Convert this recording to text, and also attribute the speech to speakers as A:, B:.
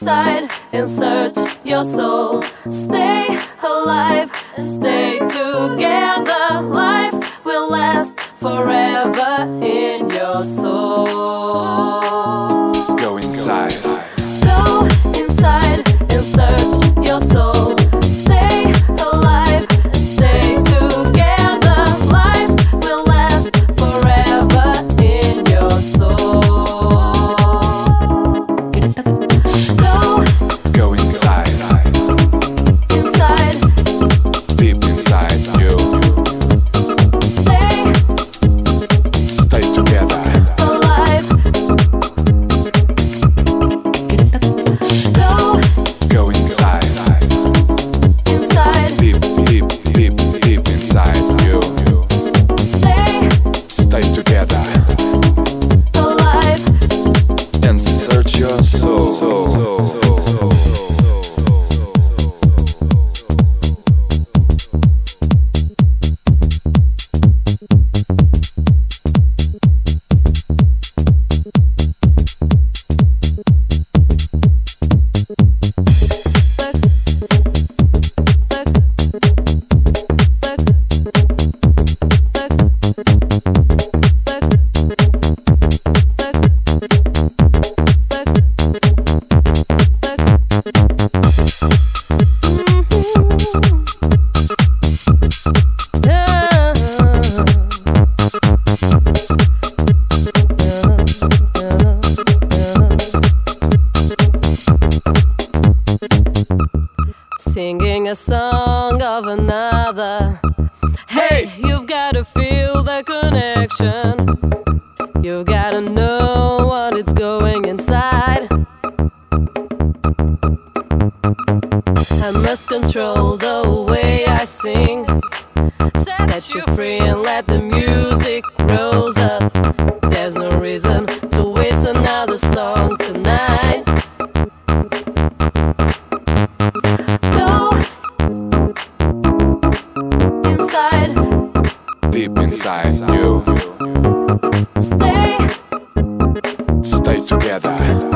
A: inside and search your soul. Stay alive stay together. Life will last forever in your soul. singing a song of another. Hey, you've got to feel the connection. You gotta know what it's going inside. I must control the way I sing. Set you free and let the music
B: stay together.